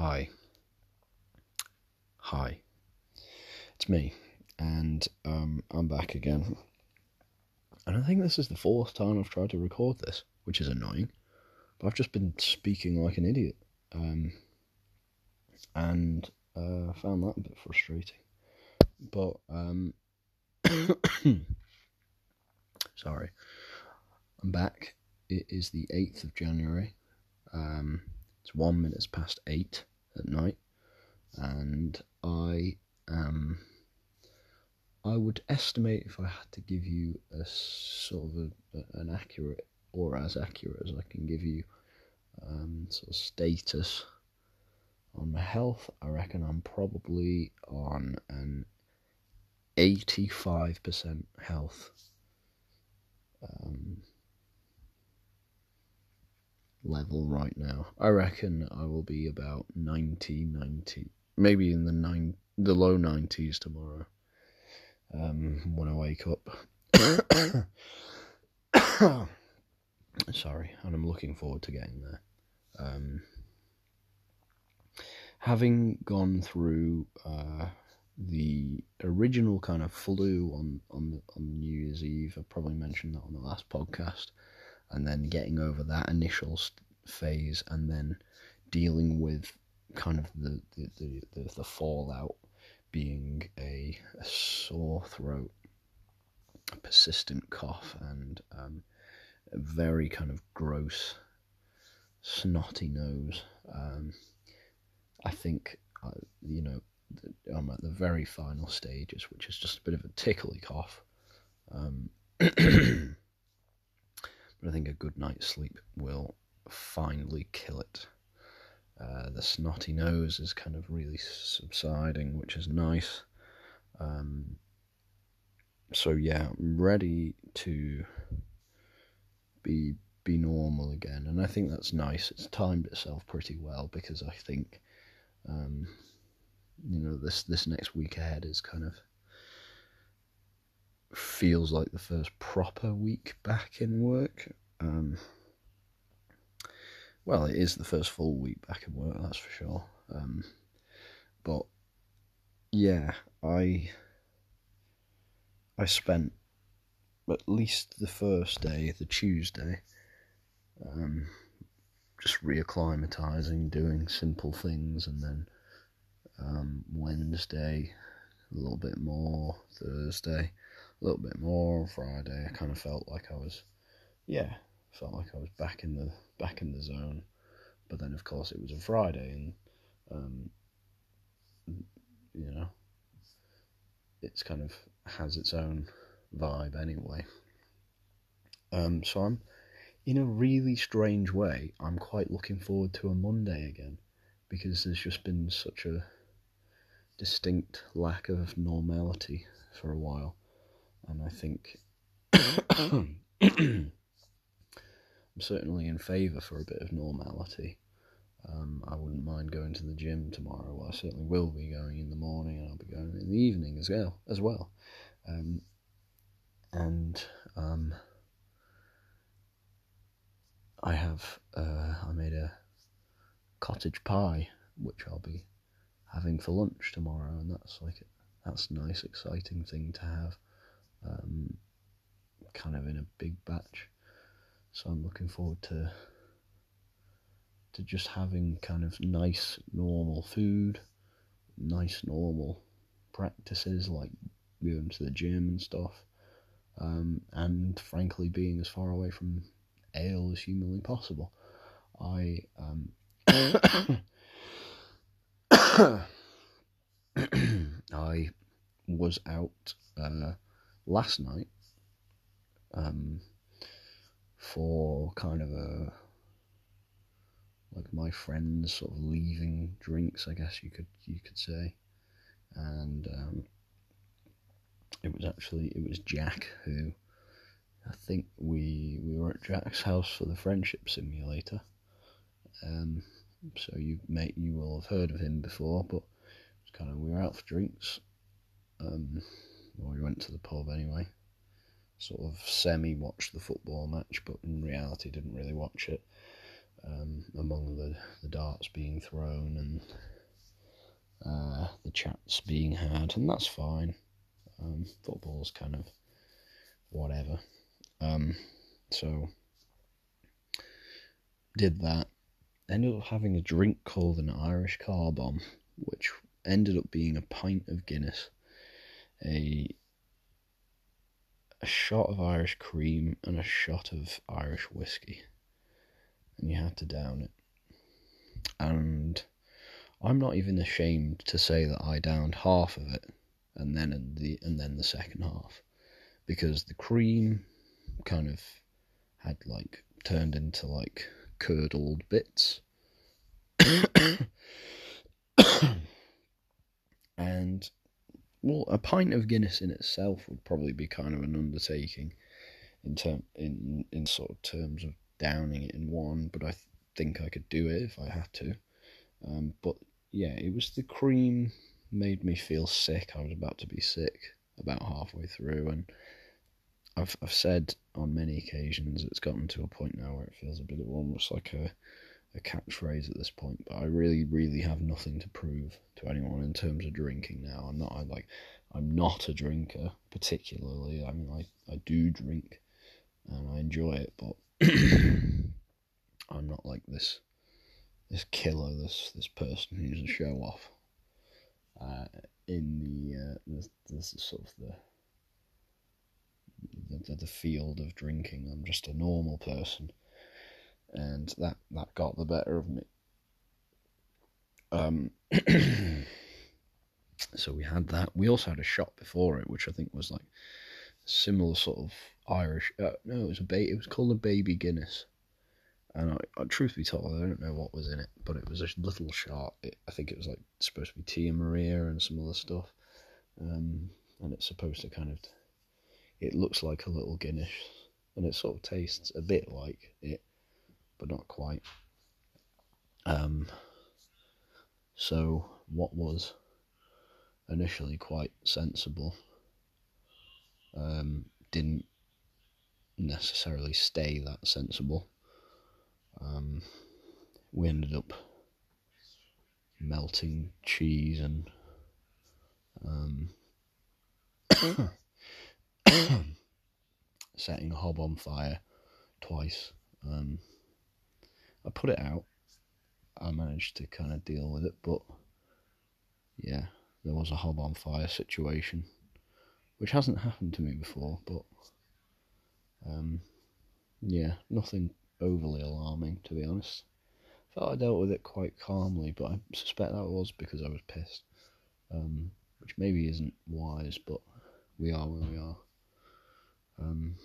Hi. Hi. It's me, and um, I'm back again. And I think this is the fourth time I've tried to record this, which is annoying. But I've just been speaking like an idiot. Um, and uh, I found that a bit frustrating. But, um, sorry. I'm back. It is the 8th of January. Um, it's one minutes past eight at night, and I am. I would estimate if I had to give you a sort of a, an accurate or as accurate as I can give you um, sort of status on my health, I reckon I'm probably on an 85% health. Level right now. I reckon I will be about 90, 90, maybe in the nine, the low 90s tomorrow. Um, when I wake up. Sorry, and I'm looking forward to getting there. Um, having gone through uh, the original kind of flu on on on New Year's Eve, I probably mentioned that on the last podcast and then getting over that initial phase and then dealing with kind of the the, the, the, the fallout being a, a, sore throat, a persistent cough, and um, a very kind of gross, snotty nose. Um, I think, uh, you know, I'm at the very final stages, which is just a bit of a tickly cough. Um, but I think a good night's sleep will finally kill it. Uh, the snotty nose is kind of really subsiding, which is nice. Um, so yeah, I'm ready to be be normal again, and I think that's nice. It's timed itself pretty well because I think, um, you know, this this next week ahead is kind of feels like the first proper week back in work. Um, well, it is the first full week back in work, that's for sure. Um, but yeah, I I spent at least the first day, the Tuesday, um, just reacclimatizing, doing simple things, and then um, Wednesday a little bit more, Thursday a little bit more, Friday I kind of felt like I was, yeah, felt like I was back in the back in the zone. But then, of course, it was a Friday, and um, you know, it's kind of has its own vibe anyway. Um, so I'm, in a really strange way, I'm quite looking forward to a Monday again, because there's just been such a distinct lack of normality for a while, and I think I'm certainly in favour for a bit of normality. Um, I wouldn't mind going to the gym tomorrow. Well, I certainly will be going in the morning, and I'll be going in the evening as well. As well, um, and um, I have uh, I made a cottage pie, which I'll be having for lunch tomorrow, and that's like that's a nice, exciting thing to have, um, kind of in a big batch. So I'm looking forward to to just having kind of nice normal food, nice normal practices like going to the gym and stuff, um, and frankly being as far away from ale as humanly possible. I um, I was out uh, last night um, for kind of a like my friends sort of leaving drinks, I guess you could you could say, and um, it was actually it was Jack who I think we we were at Jack's house for the friendship simulator. Um, so you may you will have heard of him before, but it's kind of we were out for drinks. Um, or we went to the pub anyway sort of semi watched the football match, but in reality didn't really watch it. um, among the, the darts being thrown and uh, the chats being had, and that's fine. Um, football's kind of whatever. Um, so did that. Ended up having a drink called an Irish car bomb, which ended up being a pint of Guinness, a a shot of Irish cream, and a shot of Irish whiskey, and you had to down it. And I'm not even ashamed to say that I downed half of it, and then the and then the second half, because the cream kind of had like turned into like curdled bits. and well, a pint of Guinness in itself would probably be kind of an undertaking in term in in sort of terms of downing it in one, but I th- think I could do it if I had to. Um, but yeah, it was the cream made me feel sick. I was about to be sick about halfway through, and I've I've said on many occasions it's gotten to a point now where it feels a bit of almost like a a catchphrase at this point. But I really, really have nothing to prove to anyone in terms of drinking now. I'm not I like I'm not a drinker particularly. I mean I, I do drink and I enjoy it, but I'm not like this this killer, this this person who's a show off. Uh, in the, uh, this, this the sort of the the, the field of drinking. I'm just a normal person, and that that got the better of me. Um, so we had that. We also had a shot before it, which I think was like similar sort of Irish. Uh, no, it was a ba- It was called a baby Guinness. And I, truth be told, I don't know what was in it, but it was a little shot. It, I think it was like supposed to be Tia Maria and some other stuff. Um, and it's supposed to kind of it looks like a little Guinness, and it sort of tastes a bit like it, but not quite. Um, so what was initially quite sensible um, didn't necessarily stay that sensible. Um, we ended up melting cheese and um, setting a hob on fire twice. Um, I put it out. I managed to kind of deal with it, but yeah, there was a hob on fire situation, which hasn't happened to me before. But um, yeah, nothing overly alarming to be honest. Felt I dealt with it quite calmly, but I suspect that was because I was pissed, um, which maybe isn't wise, but we are where we are. Um,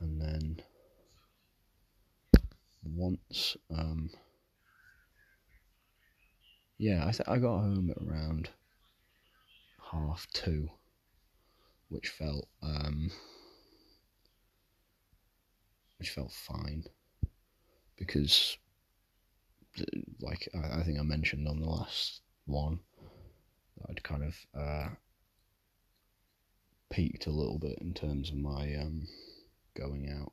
and then once, um, yeah, I th- I got home at around half two, which felt um, which felt fine because, like I, I think I mentioned on the last one, I'd kind of uh, peaked a little bit in terms of my um, going out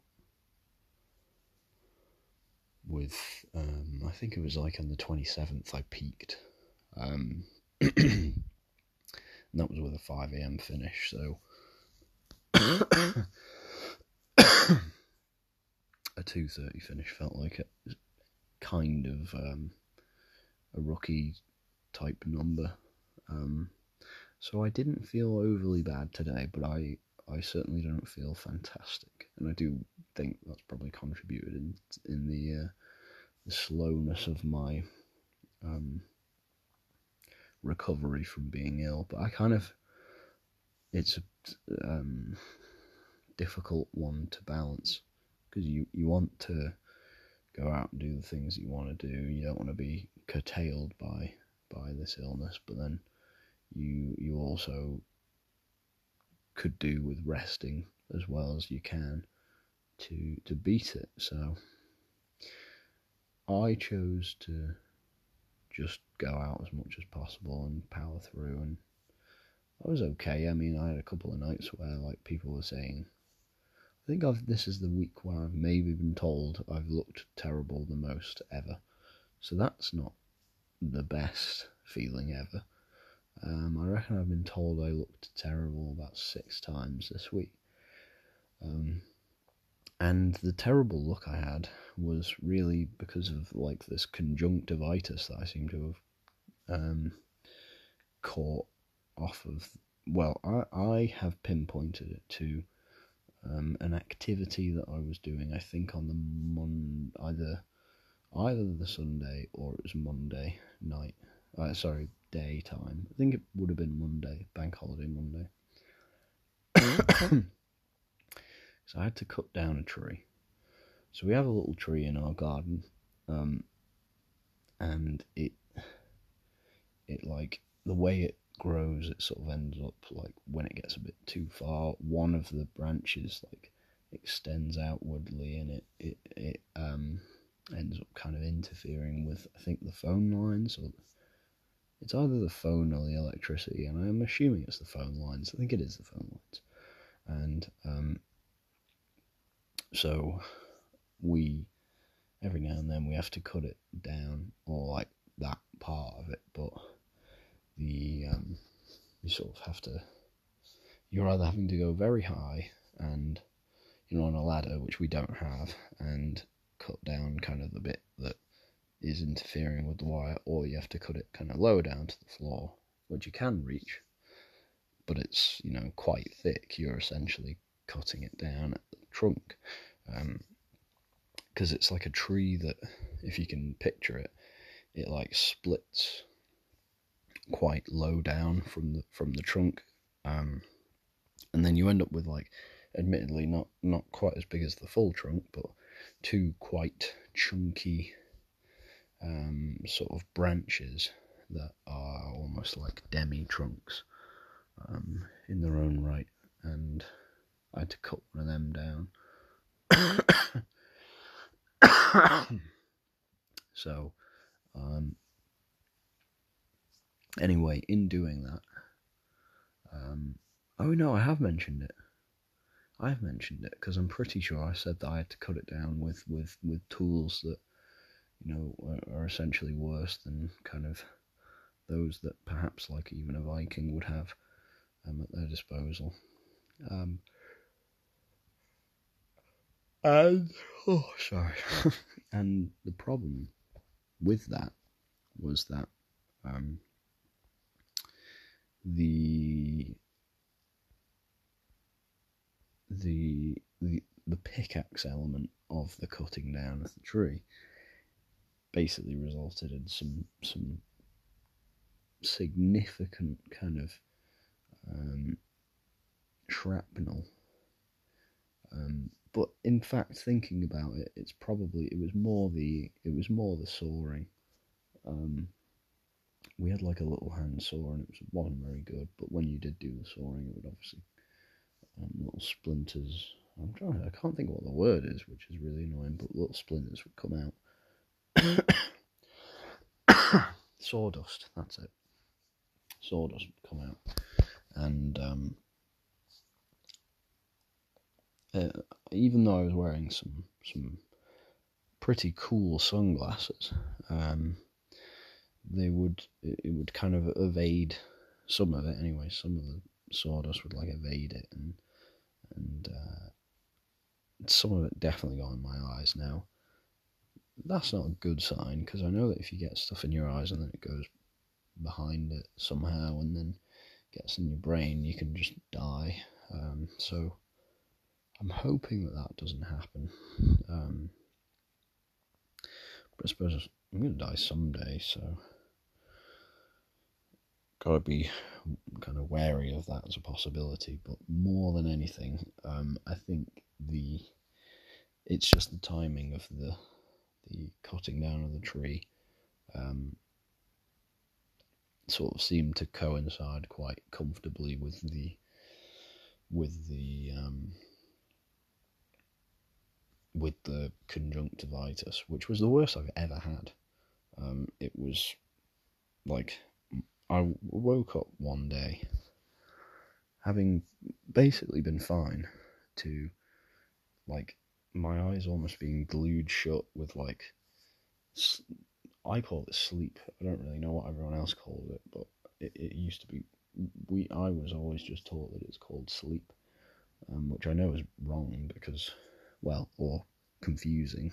with um, I think it was like on the 27th I peaked um, and that was with a 5 a.m. finish so a 2.30 finish felt like a kind of um, a rookie type number um, so I didn't feel overly bad today, but I I certainly don't feel fantastic, and I do think that's probably contributed in in the, uh, the slowness of my um, recovery from being ill. But I kind of it's a um, difficult one to balance because you you want to go out and do the things that you want to do. You don't want to be curtailed by by this illness, but then you you also could do with resting as well as you can to to beat it. So I chose to just go out as much as possible and power through and I was okay. I mean I had a couple of nights where like people were saying I think I've this is the week where I've maybe been told I've looked terrible the most ever. So that's not the best feeling ever. Um, I reckon I've been told I looked terrible about six times this week. Um, and the terrible look I had was really because of like this conjunctivitis that I seem to have um, caught off of. Well, I, I have pinpointed it to um, an activity that I was doing. I think on the mon either either the Sunday or it was Monday night. Uh, sorry, daytime. I think it would have been Monday, bank holiday Monday. so I had to cut down a tree. So we have a little tree in our garden, um, and it, it like the way it grows, it sort of ends up like when it gets a bit too far, one of the branches like extends outwardly, and it it it um ends up kind of interfering with I think the phone lines or it's either the phone or the electricity, and I'm assuming it's the phone lines. I think it is the phone lines, and um, so we every now and then we have to cut it down or like that part of it, but the um, you sort of have to. You're either having to go very high and you're on a ladder, which we don't have, and cut down kind of the bit that is interfering with the wire, or you have to cut it kind of lower down to the floor, which you can reach, but it's you know quite thick. You're essentially cutting it down at the trunk, because um, it's like a tree that, if you can picture it, it like splits quite low down from the from the trunk, um, and then you end up with like, admittedly not not quite as big as the full trunk, but two quite chunky um, sort of branches that are almost like demi trunks um, in their own right, and I had to cut one of them down. so, um, anyway, in doing that, um, oh no, I have mentioned it. I've mentioned it because I'm pretty sure I said that I had to cut it down with, with, with tools that you know, are, essentially worse than kind of those that perhaps like even a Viking would have um, at their disposal. Um, and oh, sorry. and the problem with that was that um, the the the the pickaxe element of the cutting down of the tree basically resulted in some some significant kind of um, shrapnel. Um, but in fact, thinking about it, it's probably it was more the it was more the sawing. Um, we had like a little hand saw and it was, wasn't very good. But when you did do the sawing, it would obviously um, little splinters. I'm trying. I can't think what the word is, which is really annoying. But little splinters would come out Sawdust, that's it. Sawdust would come out. And um, uh, even though I was wearing some some pretty cool sunglasses, um, they would it would kind of evade some of it anyway. Some of the sawdust would like evade it, and and uh, some of it definitely got in my eyes now that's not a good sign because I know that if you get stuff in your eyes and then it goes behind it somehow and then gets in your brain, you can just die. Um, so I'm hoping that that doesn't happen. Um, but I suppose I'm going to die someday, so gotta be kind of wary of that as a possibility. But more than anything, um, I think the it's just the timing of the the cutting down of the tree um, sort of seemed to coincide quite comfortably with the with the um, with the conjunctivitis, which was the worst I've ever had. Um, it was like I woke up one day having basically been fine to like my eyes almost being glued shut with like I call it sleep. I don't really know what everyone else calls it, but it, it used to be. We I was always just taught that it's called sleep, um, which I know is wrong because, well, or confusing.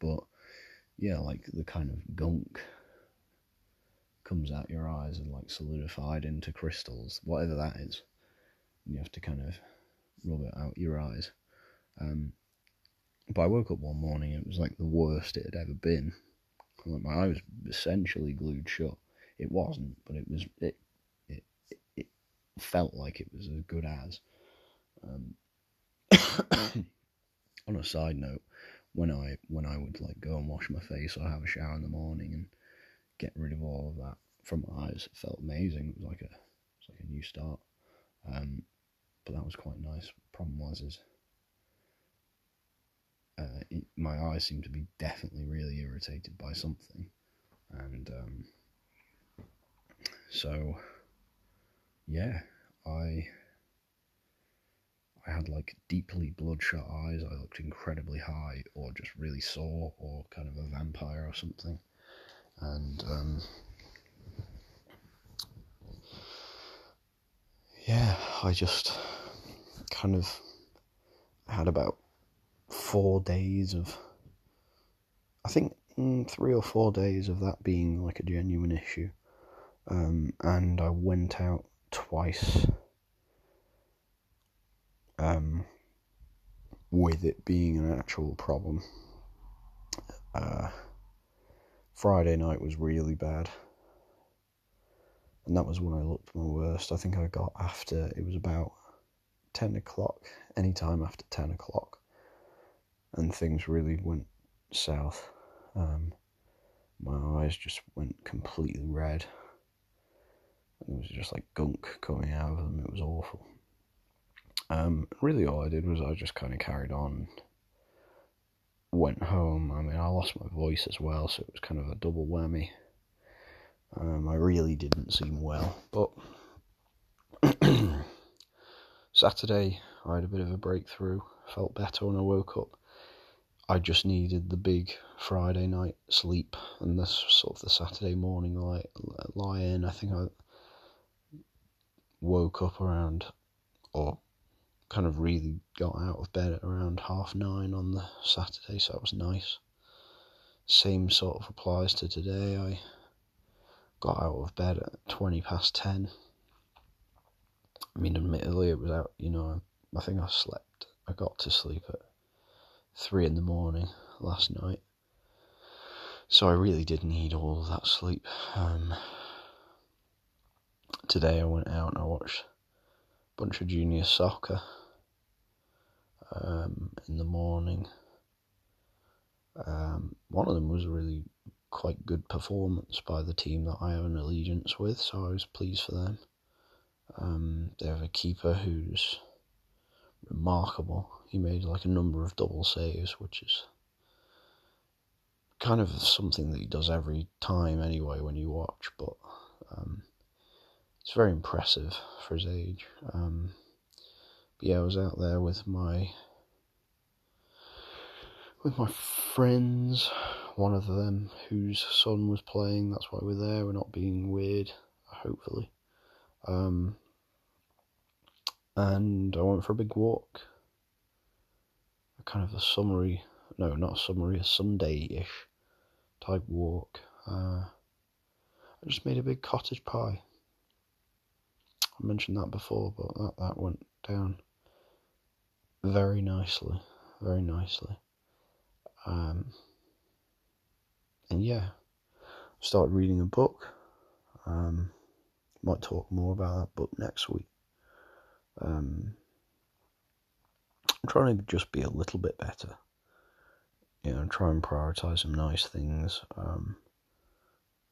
But yeah, like the kind of gunk comes out your eyes and like solidified into crystals, whatever that is. And you have to kind of rub it out your eyes. Um, but I woke up one morning, it was like the worst it had ever been. Like my eye was essentially glued shut. It wasn't, but it was it it it felt like it was as good as. Um, on a side note, when I when I would like go and wash my face or have a shower in the morning and get rid of all of that from my eyes, it felt amazing. It was like a like a new start. Um, but that was quite nice. Problem was is uh, it, my eyes seemed to be definitely really irritated by something, and um, so yeah, I I had like deeply bloodshot eyes. I looked incredibly high, or just really sore, or kind of a vampire or something, and um, yeah, I just kind of had about four days of, I think mm, three or four days of that being like a genuine issue. Um, and I went out twice um, with it being an actual problem. Uh, Friday night was really bad. And that was when I looked my worst. I think I got after, it was about 10 o'clock, any time after 10 o'clock and things really went south. Um, my eyes just went completely red. It was just like gunk coming out of them. It was awful. Um, really, all I did was I just kind of carried on. Went home. I mean, I lost my voice as well, so it was kind of a double whammy. Um, I really didn't seem well, but Saturday I had a bit of a breakthrough. Felt better when I woke up. I just needed the big Friday night sleep and this sort of the Saturday morning lie, lie in. I think I woke up around, or kind of really got out of bed at around half nine on the Saturday, so that was nice. Same sort of applies to today. I got out of bed at 20 past 10. I mean, admittedly, it was out, you know, I think I slept, I got to sleep at three in the morning last night. So I really did need all that sleep. Um, today I went out and I watched bunch of junior soccer um, in the morning. Um, one of them was a really quite good performance by the team that I have an allegiance with, so I was pleased for them. Um, they have a keeper who's remarkable. He made like a number of double saves, which is kind of something that he does every time anyway when you watch, but um, it's very impressive for his age. Um, but yeah, I was out there with my with my friends, one of them whose son was playing. That's why we're there. We're not being weird, hopefully. Um, and I went for a big walk. A kind of a summary, no, not a summary, a Sunday-ish type walk. Uh, I just made a big cottage pie. I mentioned that before, but that, that went down very nicely, very nicely. Um, and yeah, started reading a book. Um, might talk more about that book next week. Um, I'm trying to just be a little bit better. You know, try and prioritize some nice things. Um,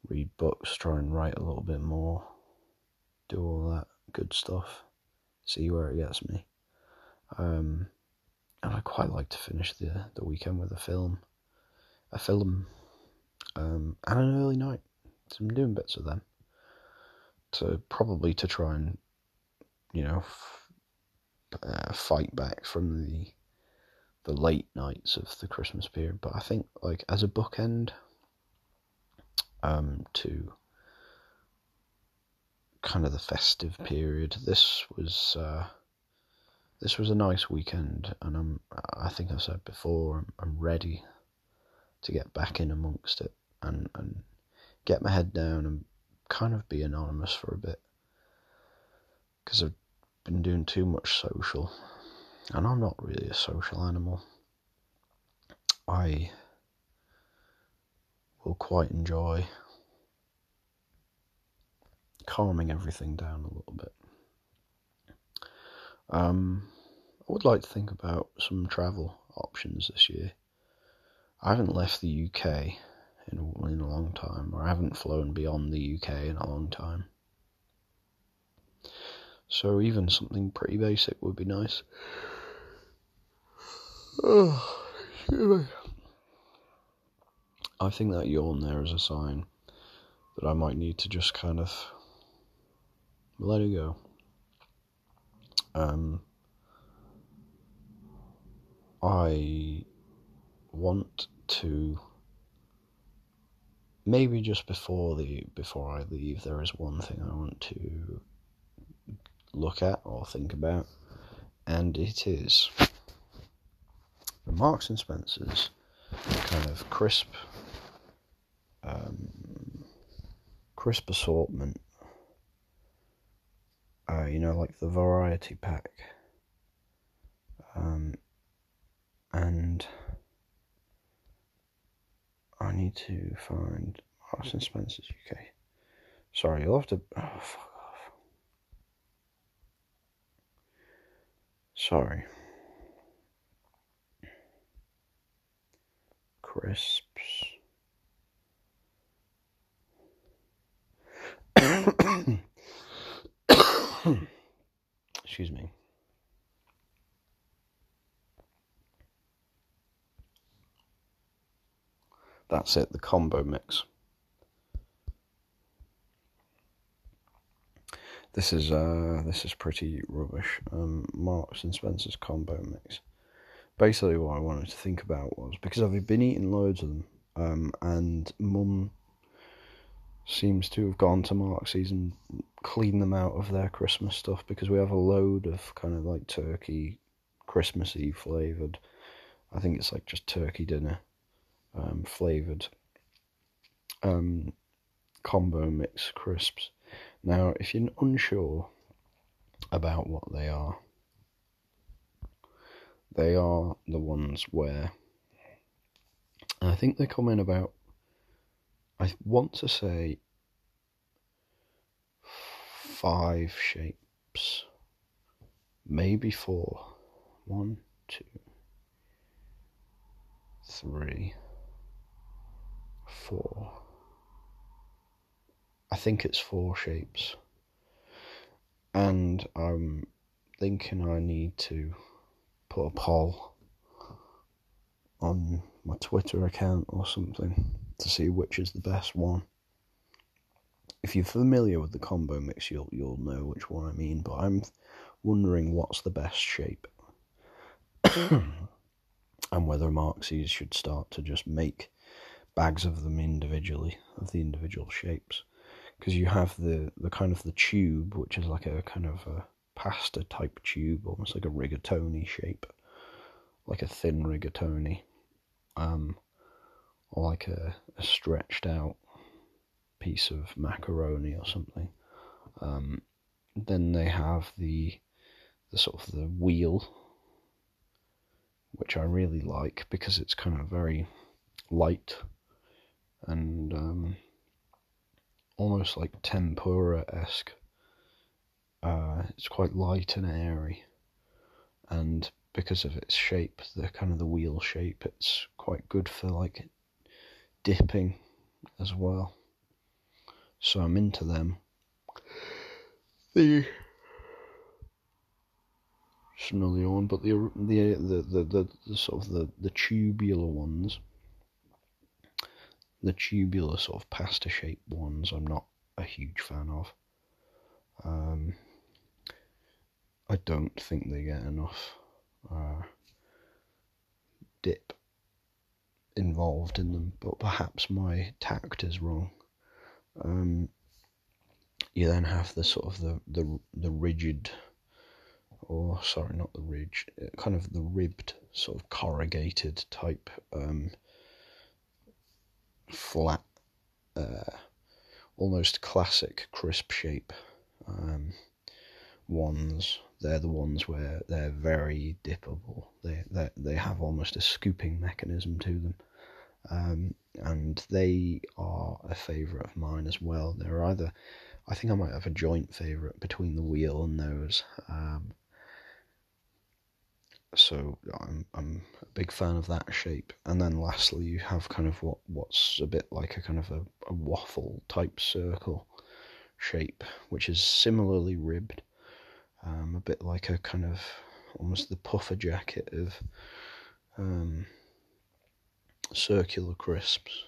read books, try and write a little bit more, do all that good stuff, see where it gets me. Um, and I quite like to finish the the weekend with a film, a film, um, and an early night. So I'm doing bits of them to probably to try and you know f- uh, fight back from the the late nights of the Christmas period, but I think like as a bookend um, to kind of the festive period, this was uh, this was a nice weekend, and I'm I think I said before I'm, I'm ready to get back in amongst it and and get my head down and kind of be anonymous for a bit because I've been doing too much social and I'm not really a social animal. I will quite enjoy calming everything down a little bit. Um, I would like to think about some travel options this year. I haven't left the UK in a, in a long time, or I haven't flown beyond the UK in a long time. So even something pretty basic would be nice. Oh, I think that yawn there is a sign that I might need to just kind of let it go. Um, I want to maybe just before the before I leave, there is one thing I want to look at or think about, and it is the Marks and Spencers kind of crisp, um, crisp assortment. Uh, you know, like the variety pack. Um, and I need to find Marks and Spencer's UK. Sorry, you'll have to. Oh, fuck off. Sorry. crisps. Excuse me. That's it, the combo mix. This is uh this is pretty rubbish. Um Marks and Spencer's combo mix basically what I wanted to think about was because I've been eating loads of them, um, and Mum seems to have gone to Marks's and cleaned them out of their Christmas stuff because we have a load of kind of like turkey, Christmassy flavoured. I think it's like just turkey dinner, um, flavoured, um, combo mix crisps. Now, if you're unsure about what they are, they are the ones where I think they come in about, I want to say, five shapes, maybe four. One, two, three, four. I think it's four shapes. And I'm thinking I need to put a poll on my Twitter account or something to see which is the best one. If you're familiar with the combo mix, you'll you'll know which one I mean. But I'm wondering what's the best shape, and whether Marxies should start to just make bags of them individually of the individual shapes, because you have the the kind of the tube, which is like a kind of a pasta type tube, almost like a rigatoni shape, like a thin rigatoni, um, or like a, a stretched out piece of macaroni or something. Um, then they have the the sort of the wheel, which I really like because it's kind of very light and um, almost like tempura esque uh, it's quite light and airy, and because of its shape, the kind of the wheel shape, it's quite good for like dipping as well. So I'm into them. The another one, but the the the the, the, the sort of the, the tubular ones, the tubular sort of pasta shaped ones, I'm not a huge fan of. Um, I don't think they get enough uh, dip involved in them, but perhaps my tact is wrong. Um, you then have the sort of the the the rigid, or sorry, not the ridge, kind of the ribbed, sort of corrugated type, um, flat, uh, almost classic crisp shape um, ones. They're the ones where they're very dippable. They they they have almost a scooping mechanism to them. Um, and they are a favourite of mine as well. They're either, I think I might have a joint favourite between the wheel and those. Um, so I'm I'm a big fan of that shape. And then lastly, you have kind of what what's a bit like a kind of a, a waffle type circle shape, which is similarly ribbed, um, a bit like a kind of almost the puffer jacket of um, circular crisps.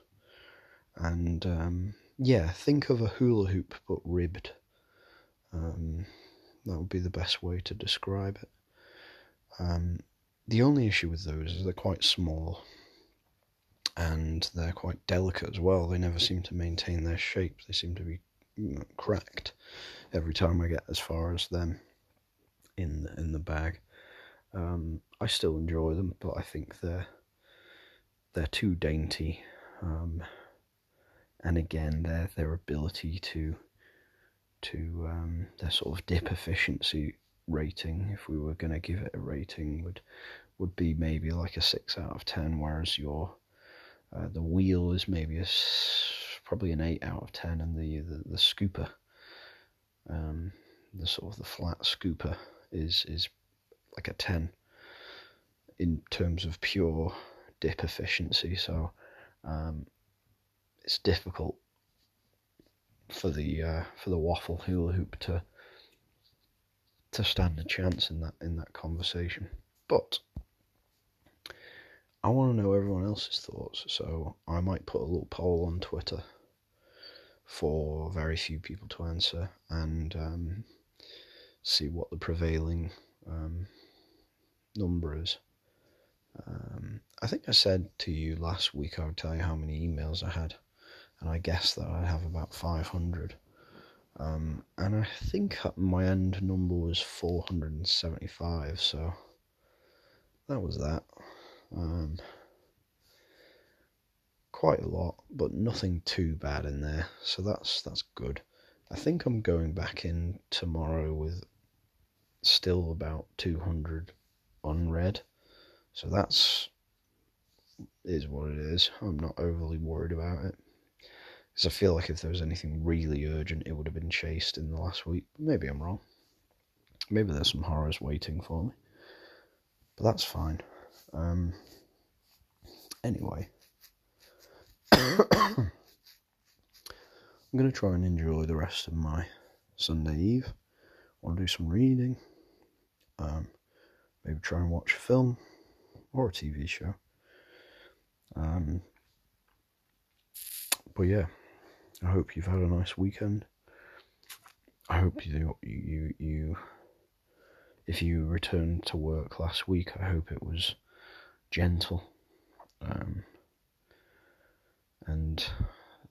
And um, yeah, think of a hula hoop but ribbed. Um, that would be the best way to describe it. Um, the only issue with those is they're quite small and they're quite delicate as well. They never seem to maintain their shape, they seem to be cracked every time I get as far as them in the, in the bag. Um, I still enjoy them, but I think they're they're too dainty, um, and again, their their ability to to um, their sort of dip efficiency rating, if we were going to give it a rating, would would be maybe like a six out of ten, whereas your uh, the wheel is maybe a probably an eight out of ten, and the the, the scooper, um, the sort of the flat scooper is is like a ten in terms of pure dip efficiency, so um, it's difficult for the uh, for the waffle hula hoop to to stand a chance in that in that conversation. But I want to know everyone else's thoughts, so I might put a little poll on Twitter for very few people to answer and um, see what the prevailing um, number is. Um, I think I said to you last week I would tell you how many emails I had, and I guessed that I have about 500. Um, and I think my end number was 475, so that was that. Um, quite a lot, but nothing too bad in there, so that's that's good. I think I'm going back in tomorrow with still about 200 unread. So that's is what it is. I'm not overly worried about it. Because I feel like if there was anything really urgent, it would have been chased in the last week. Maybe I'm wrong. Maybe there's some horrors waiting for me. But that's fine. Um, anyway. I'm going to try and enjoy the rest of my Sunday Eve. I want to do some reading. Um, maybe try and watch a film or a TV show. Um, but yeah, I hope you've had a nice weekend. I hope you you you if you returned to work last week, I hope it was gentle, um, and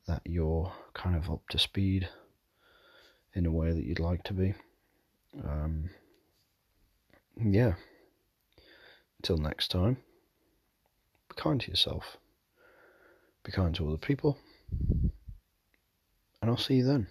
that you're kind of up to speed in a way that you'd like to be. Um, yeah. Until next time, be kind to yourself, be kind to other people, and I'll see you then.